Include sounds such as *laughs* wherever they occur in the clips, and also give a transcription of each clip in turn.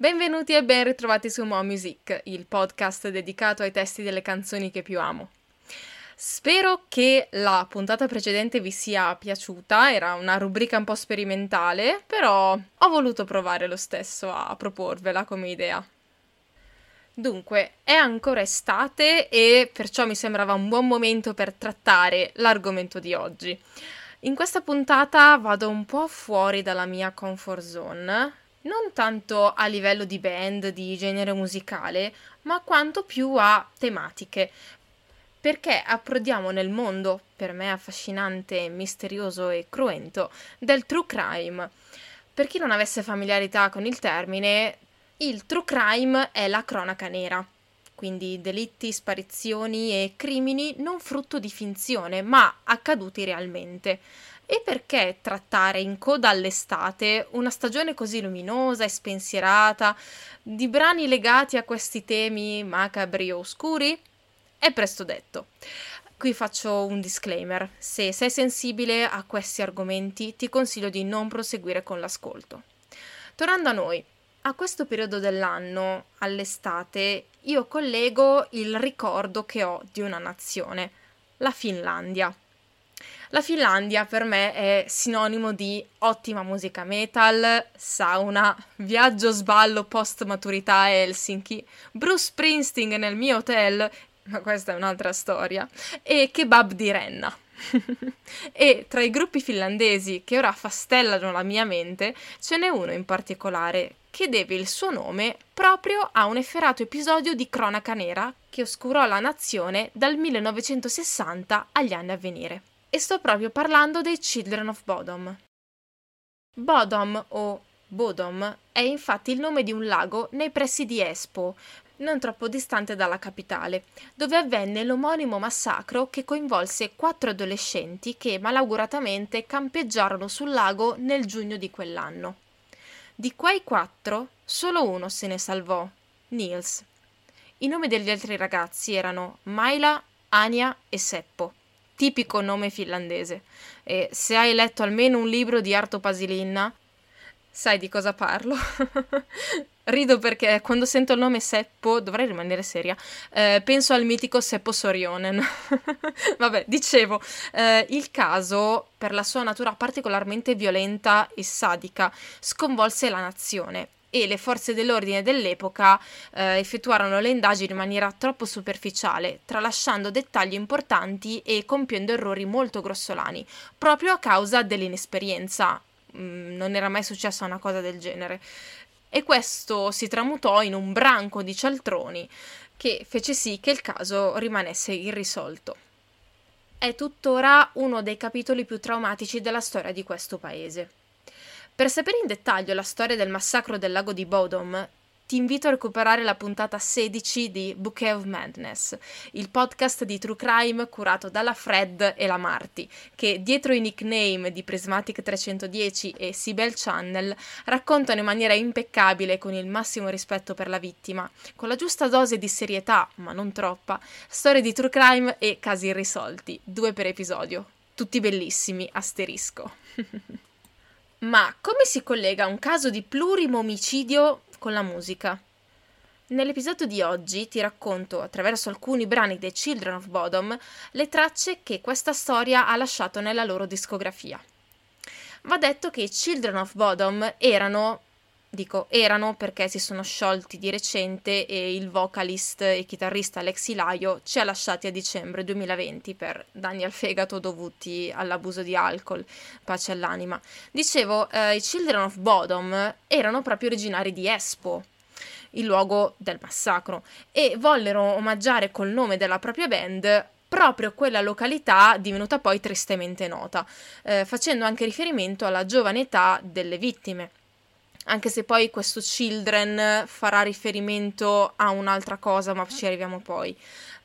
Benvenuti e ben ritrovati su Mo Music, il podcast dedicato ai testi delle canzoni che più amo. Spero che la puntata precedente vi sia piaciuta, era una rubrica un po' sperimentale, però ho voluto provare lo stesso a proporvela come idea. Dunque, è ancora estate e perciò mi sembrava un buon momento per trattare l'argomento di oggi. In questa puntata vado un po' fuori dalla mia comfort zone, non tanto a livello di band, di genere musicale, ma quanto più a tematiche. Perché approdiamo nel mondo, per me affascinante, misterioso e cruento, del true crime. Per chi non avesse familiarità con il termine, il true crime è la cronaca nera, quindi delitti, sparizioni e crimini non frutto di finzione, ma accaduti realmente. E perché trattare in coda all'estate una stagione così luminosa e spensierata di brani legati a questi temi macabri o oscuri? È presto detto. Qui faccio un disclaimer. Se sei sensibile a questi argomenti, ti consiglio di non proseguire con l'ascolto. Tornando a noi, a questo periodo dell'anno, all'estate, io collego il ricordo che ho di una nazione, la Finlandia. La Finlandia per me è sinonimo di ottima musica metal, sauna, viaggio sballo post maturità a Helsinki, Bruce Springsteen nel mio hotel, ma questa è un'altra storia, e kebab di renna. *laughs* e tra i gruppi finlandesi che ora affastellano la mia mente, ce n'è uno in particolare che deve il suo nome proprio a un efferato episodio di cronaca nera che oscurò la nazione dal 1960 agli anni a venire e sto proprio parlando dei Children of Bodom. Bodom o Bodom è infatti il nome di un lago nei pressi di Espoo, non troppo distante dalla capitale, dove avvenne l'omonimo massacro che coinvolse quattro adolescenti che malauguratamente campeggiarono sul lago nel giugno di quell'anno. Di quei quattro, solo uno se ne salvò, Niels. I nomi degli altri ragazzi erano Maila, Ania e Seppo tipico nome finlandese. E se hai letto almeno un libro di Arto Pasilinna, sai di cosa parlo. *laughs* Rido perché quando sento il nome Seppo, dovrei rimanere seria, eh, penso al mitico Seppo Sorionen. *laughs* Vabbè, dicevo, eh, il caso, per la sua natura particolarmente violenta e sadica, sconvolse la nazione e le forze dell'ordine dell'epoca eh, effettuarono le indagini in maniera troppo superficiale, tralasciando dettagli importanti e compiendo errori molto grossolani, proprio a causa dell'inesperienza. Mm, non era mai successa una cosa del genere. E questo si tramutò in un branco di cialtroni che fece sì che il caso rimanesse irrisolto. È tuttora uno dei capitoli più traumatici della storia di questo paese. Per sapere in dettaglio la storia del massacro del lago di Bodom, ti invito a recuperare la puntata 16 di Bouquet of Madness, il podcast di True Crime curato dalla Fred e la Marty, che dietro i nickname di Prismatic 310 e Sibel Channel raccontano in maniera impeccabile con il massimo rispetto per la vittima, con la giusta dose di serietà, ma non troppa, storie di True Crime e casi irrisolti, due per episodio. Tutti bellissimi, asterisco. *laughs* Ma come si collega un caso di plurimo omicidio con la musica? Nell'episodio di oggi ti racconto, attraverso alcuni brani dei Children of Bodom, le tracce che questa storia ha lasciato nella loro discografia. Va detto che i Children of Bodom erano Dico erano perché si sono sciolti di recente e il vocalist e chitarrista Alex Ilaio ci ha lasciati a dicembre 2020 per danni al fegato dovuti all'abuso di alcol, pace all'anima. Dicevo, eh, i Children of Bodom erano proprio originari di Espo, il luogo del massacro, e vollero omaggiare col nome della propria band proprio quella località divenuta poi tristemente nota, eh, facendo anche riferimento alla giovane età delle vittime anche se poi questo children farà riferimento a un'altra cosa, ma ci arriviamo poi.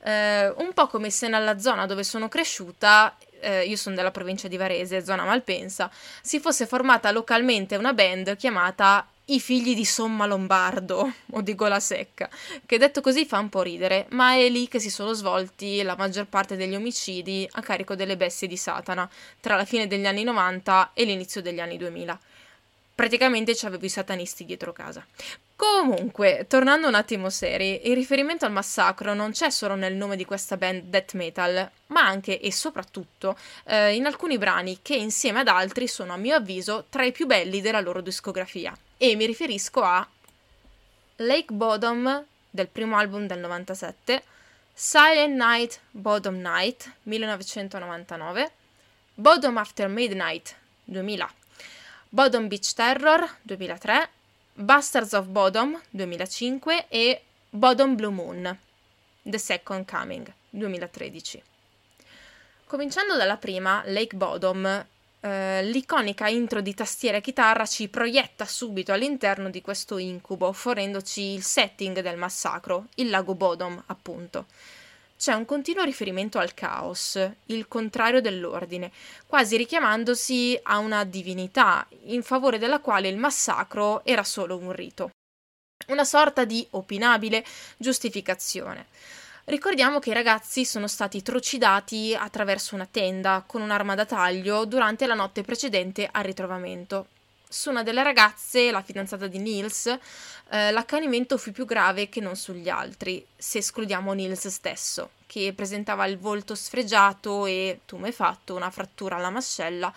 Eh, un po' come se nella zona dove sono cresciuta, eh, io sono della provincia di Varese, zona Malpensa, si fosse formata localmente una band chiamata i figli di Somma Lombardo *laughs* o di Gola Secca, che detto così fa un po' ridere, ma è lì che si sono svolti la maggior parte degli omicidi a carico delle bestie di Satana, tra la fine degli anni 90 e l'inizio degli anni 2000 praticamente ci avevo i satanisti dietro casa. Comunque, tornando un attimo seri, il riferimento al massacro non c'è solo nel nome di questa band death metal, ma anche e soprattutto eh, in alcuni brani che insieme ad altri sono a mio avviso tra i più belli della loro discografia. E mi riferisco a Lake Bottom del primo album del 97, Silent Night, Bottom Night 1999, Bottom After Midnight 2000, Bottom Beach Terror 2003, Bastards of Bodom 2005 e Bodom Blue Moon The Second Coming 2013. Cominciando dalla prima, Lake Bodom, eh, l'iconica intro di tastiera e chitarra ci proietta subito all'interno di questo incubo, fornendoci il setting del massacro, il lago Bodom, appunto c'è un continuo riferimento al caos, il contrario dell'ordine, quasi richiamandosi a una divinità in favore della quale il massacro era solo un rito. Una sorta di opinabile giustificazione. Ricordiamo che i ragazzi sono stati trucidati attraverso una tenda con un'arma da taglio durante la notte precedente al ritrovamento su una delle ragazze, la fidanzata di Nils, eh, l'accanimento fu più grave che non sugli altri, se escludiamo Nils stesso, che presentava il volto sfregiato e, tumefatto, una frattura alla mascella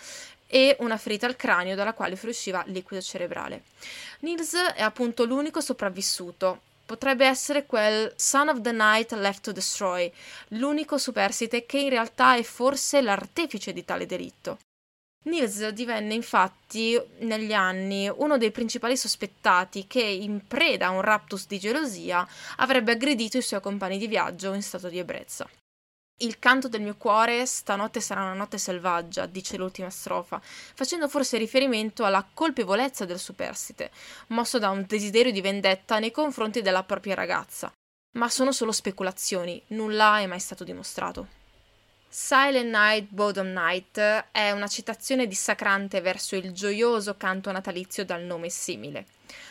e una ferita al cranio dalla quale fuoriusciva liquido cerebrale. Nils è appunto l'unico sopravvissuto. Potrebbe essere quel Son of the Night Left to Destroy, l'unico superstite che in realtà è forse l'artefice di tale delitto. Nils divenne infatti negli anni uno dei principali sospettati che, in preda a un raptus di gelosia, avrebbe aggredito i suoi compagni di viaggio in stato di ebbrezza. Il canto del mio cuore stanotte sarà una notte selvaggia, dice l'ultima strofa, facendo forse riferimento alla colpevolezza del superstite, mosso da un desiderio di vendetta nei confronti della propria ragazza. Ma sono solo speculazioni, nulla è mai stato dimostrato. Silent Night, Bottom Night è una citazione dissacrante verso il gioioso canto natalizio dal nome simile,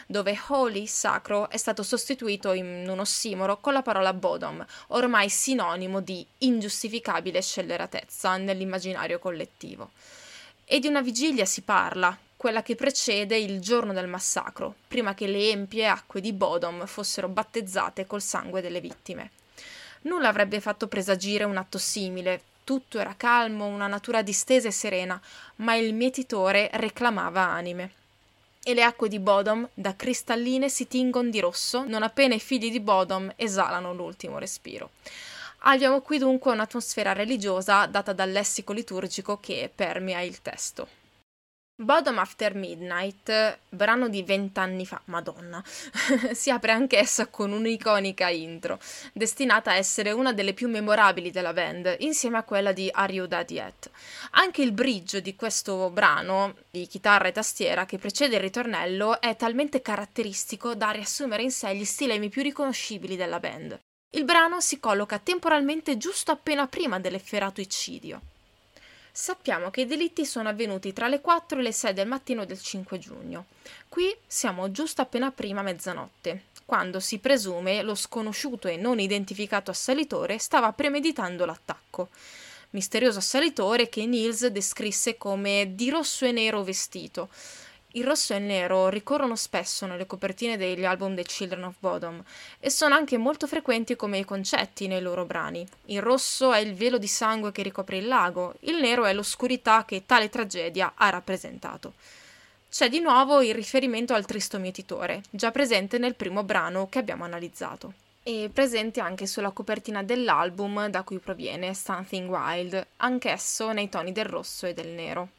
dove holy, sacro, è stato sostituito in un ossimoro con la parola bottom, ormai sinonimo di ingiustificabile scelleratezza nell'immaginario collettivo. E di una vigilia si parla, quella che precede il giorno del massacro, prima che le empie acque di Bodom fossero battezzate col sangue delle vittime. Nulla avrebbe fatto presagire un atto simile, tutto era calmo, una natura distesa e serena, ma il mietitore reclamava anime. E le acque di Bodom, da cristalline, si tingono di rosso, non appena i figli di Bodom esalano l'ultimo respiro. Abbiamo qui dunque un'atmosfera religiosa data dal lessico liturgico che permea il testo. Bottom After Midnight, brano di vent'anni fa, madonna, *laughs* si apre anch'essa con un'iconica intro, destinata a essere una delle più memorabili della band, insieme a quella di Are You Dead Yet. Anche il bridge di questo brano, di chitarra e tastiera, che precede il ritornello, è talmente caratteristico da riassumere in sé gli stilemi più riconoscibili della band. Il brano si colloca temporalmente giusto appena prima dell'efferato eccidio. Sappiamo che i delitti sono avvenuti tra le 4 e le 6 del mattino del 5 giugno. Qui siamo giusto appena prima mezzanotte, quando si presume lo sconosciuto e non identificato assalitore stava premeditando l'attacco. Misterioso assalitore che Niels descrisse come di rosso e nero vestito, il rosso e il nero ricorrono spesso nelle copertine degli album dei Children of Bodom e sono anche molto frequenti come concetti nei loro brani. Il rosso è il velo di sangue che ricopre il lago, il nero è l'oscurità che tale tragedia ha rappresentato. C'è di nuovo il riferimento al tristo mietitore, già presente nel primo brano che abbiamo analizzato e presente anche sulla copertina dell'album da cui proviene Something Wild, anch'esso nei toni del rosso e del nero.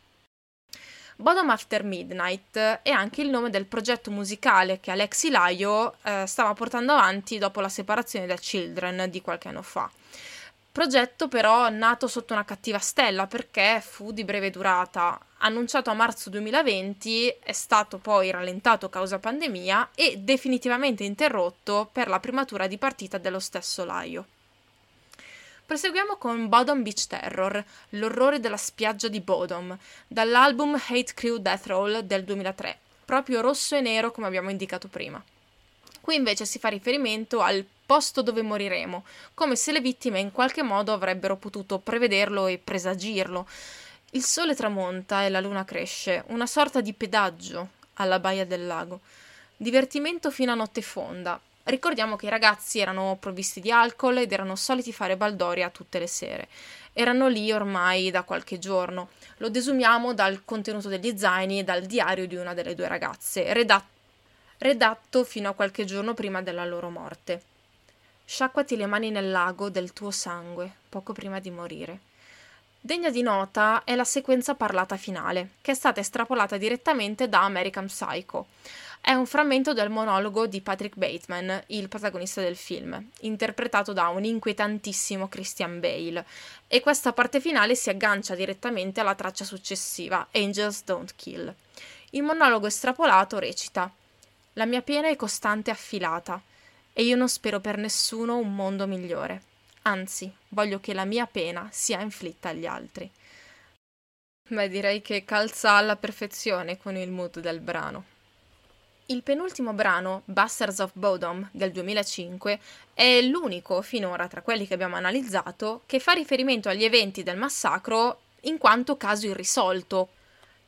Bottom After Midnight è anche il nome del progetto musicale che Alexi Laio eh, stava portando avanti dopo la separazione da Children di qualche anno fa. Progetto però nato sotto una cattiva stella perché fu di breve durata. Annunciato a marzo 2020, è stato poi rallentato causa pandemia e definitivamente interrotto per la primatura di partita dello stesso Laio. Proseguiamo con Bodom Beach Terror, l'orrore della spiaggia di Bodom, dall'album Hate Crew Death Roll del 2003, proprio rosso e nero come abbiamo indicato prima. Qui invece si fa riferimento al posto dove moriremo, come se le vittime in qualche modo avrebbero potuto prevederlo e presagirlo. Il sole tramonta e la luna cresce, una sorta di pedaggio alla baia del lago. Divertimento fino a notte fonda. Ricordiamo che i ragazzi erano provvisti di alcol ed erano soliti fare baldoria tutte le sere. Erano lì ormai da qualche giorno. Lo desumiamo dal contenuto degli zaini e dal diario di una delle due ragazze, redatto, redatto fino a qualche giorno prima della loro morte. Sciacquati le mani nel lago del tuo sangue, poco prima di morire. Degna di nota è la sequenza parlata finale, che è stata estrapolata direttamente da American Psycho. È un frammento del monologo di Patrick Bateman, il protagonista del film, interpretato da un inquietantissimo Christian Bale, e questa parte finale si aggancia direttamente alla traccia successiva, Angels Don't Kill. Il monologo estrapolato recita: La mia pena è costante e affilata, e io non spero per nessuno un mondo migliore. Anzi, voglio che la mia pena sia inflitta agli altri. Beh, direi che calza alla perfezione con il mood del brano. Il penultimo brano, Bastards of Bodom del 2005, è l'unico finora tra quelli che abbiamo analizzato che fa riferimento agli eventi del massacro in quanto caso irrisolto,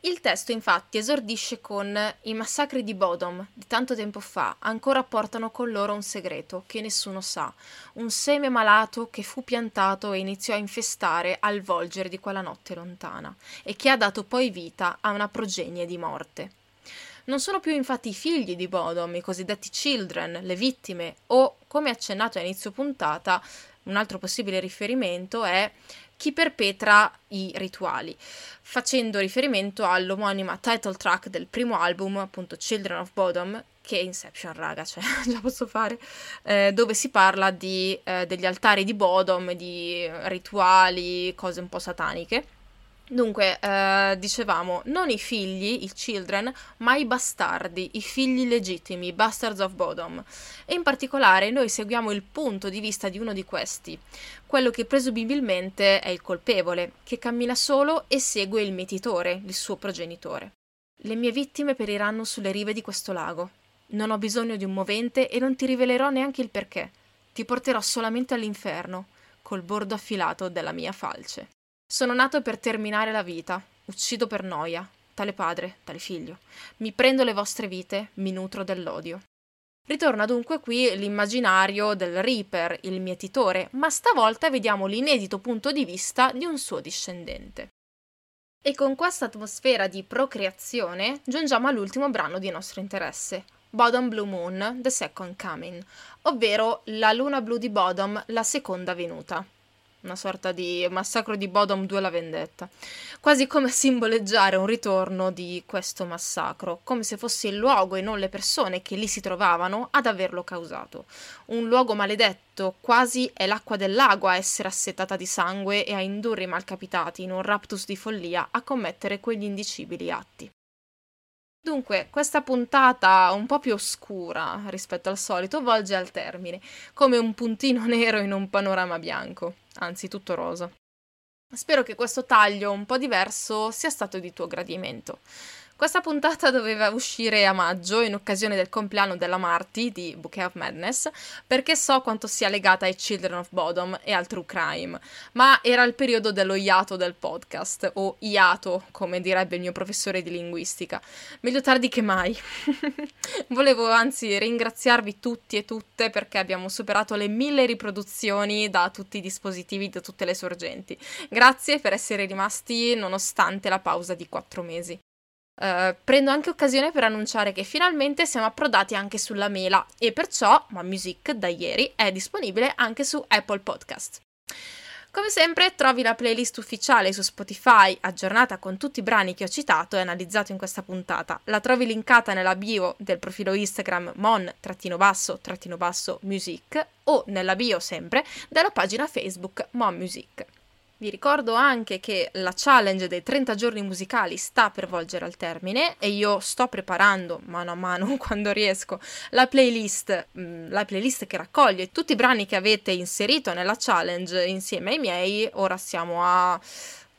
il testo infatti esordisce con I massacri di Bodom di tanto tempo fa ancora portano con loro un segreto che nessuno sa, un seme malato che fu piantato e iniziò a infestare al volgere di quella notte lontana e che ha dato poi vita a una progenie di morte. Non sono più infatti i figli di Bodom, i cosiddetti children, le vittime, o, come accennato a inizio puntata, un altro possibile riferimento è chi perpetra i rituali, facendo riferimento all'omonima title track del primo album, appunto Children of Bodom, che è Inception, raga, cioè *laughs* già posso fare, eh, dove si parla di, eh, degli altari di Bodom, di rituali, cose un po' sataniche. Dunque, eh, dicevamo, non i figli, i children, ma i bastardi, i figli legittimi, i bastards of Bodom. E in particolare noi seguiamo il punto di vista di uno di questi, quello che presumibilmente è il colpevole, che cammina solo e segue il mietitore, il suo progenitore. Le mie vittime periranno sulle rive di questo lago. Non ho bisogno di un movente e non ti rivelerò neanche il perché. Ti porterò solamente all'inferno, col bordo affilato della mia falce. Sono nato per terminare la vita, uccido per noia, tale padre, tale figlio. Mi prendo le vostre vite, mi nutro dell'odio. Ritorna dunque qui l'immaginario del Reaper, il mietitore, ma stavolta vediamo l'inedito punto di vista di un suo discendente. E con questa atmosfera di procreazione giungiamo all'ultimo brano di nostro interesse, Bodom Blue Moon, The Second Coming, ovvero la luna blu di Bodom, la seconda venuta una sorta di massacro di Bodom 2 la vendetta, quasi come simboleggiare un ritorno di questo massacro, come se fosse il luogo e non le persone che lì si trovavano ad averlo causato. Un luogo maledetto, quasi è l'acqua del lago a essere assetata di sangue e a indurre i malcapitati in un raptus di follia a commettere quegli indicibili atti. Dunque, questa puntata un po' più oscura rispetto al solito volge al termine, come un puntino *laughs* nero in un panorama bianco, anzi tutto rosa. Spero che questo taglio un po' diverso sia stato di tuo gradimento. Questa puntata doveva uscire a maggio in occasione del compleanno della Marty di Bouquet of Madness, perché so quanto sia legata ai Children of Bodom e al True Crime, ma era il periodo dello iato del podcast, o iato, come direbbe il mio professore di linguistica. Meglio tardi che mai. *laughs* Volevo anzi ringraziarvi tutti e tutte perché abbiamo superato le mille riproduzioni da tutti i dispositivi, da tutte le sorgenti. Grazie per essere rimasti nonostante la pausa di quattro mesi. Uh, prendo anche occasione per annunciare che finalmente siamo approdati anche sulla mela e perciò Ma Music da ieri è disponibile anche su Apple Podcast. Come sempre trovi la playlist ufficiale su Spotify aggiornata con tutti i brani che ho citato e analizzato in questa puntata. La trovi linkata nella bio del profilo Instagram mon-basso-music o nella bio sempre della pagina Facebook Mon Music. Vi ricordo anche che la challenge dei 30 giorni musicali sta per volgere al termine e io sto preparando mano a mano *laughs* quando riesco la playlist, mm, la playlist che raccoglie tutti i brani che avete inserito nella challenge insieme ai miei. Ora siamo a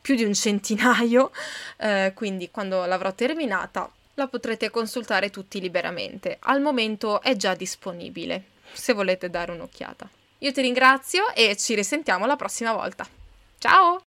più di un centinaio, *laughs* eh, quindi quando l'avrò terminata la potrete consultare tutti liberamente. Al momento è già disponibile, se volete dare un'occhiata. Io ti ringrazio e ci risentiamo la prossima volta. Ciao!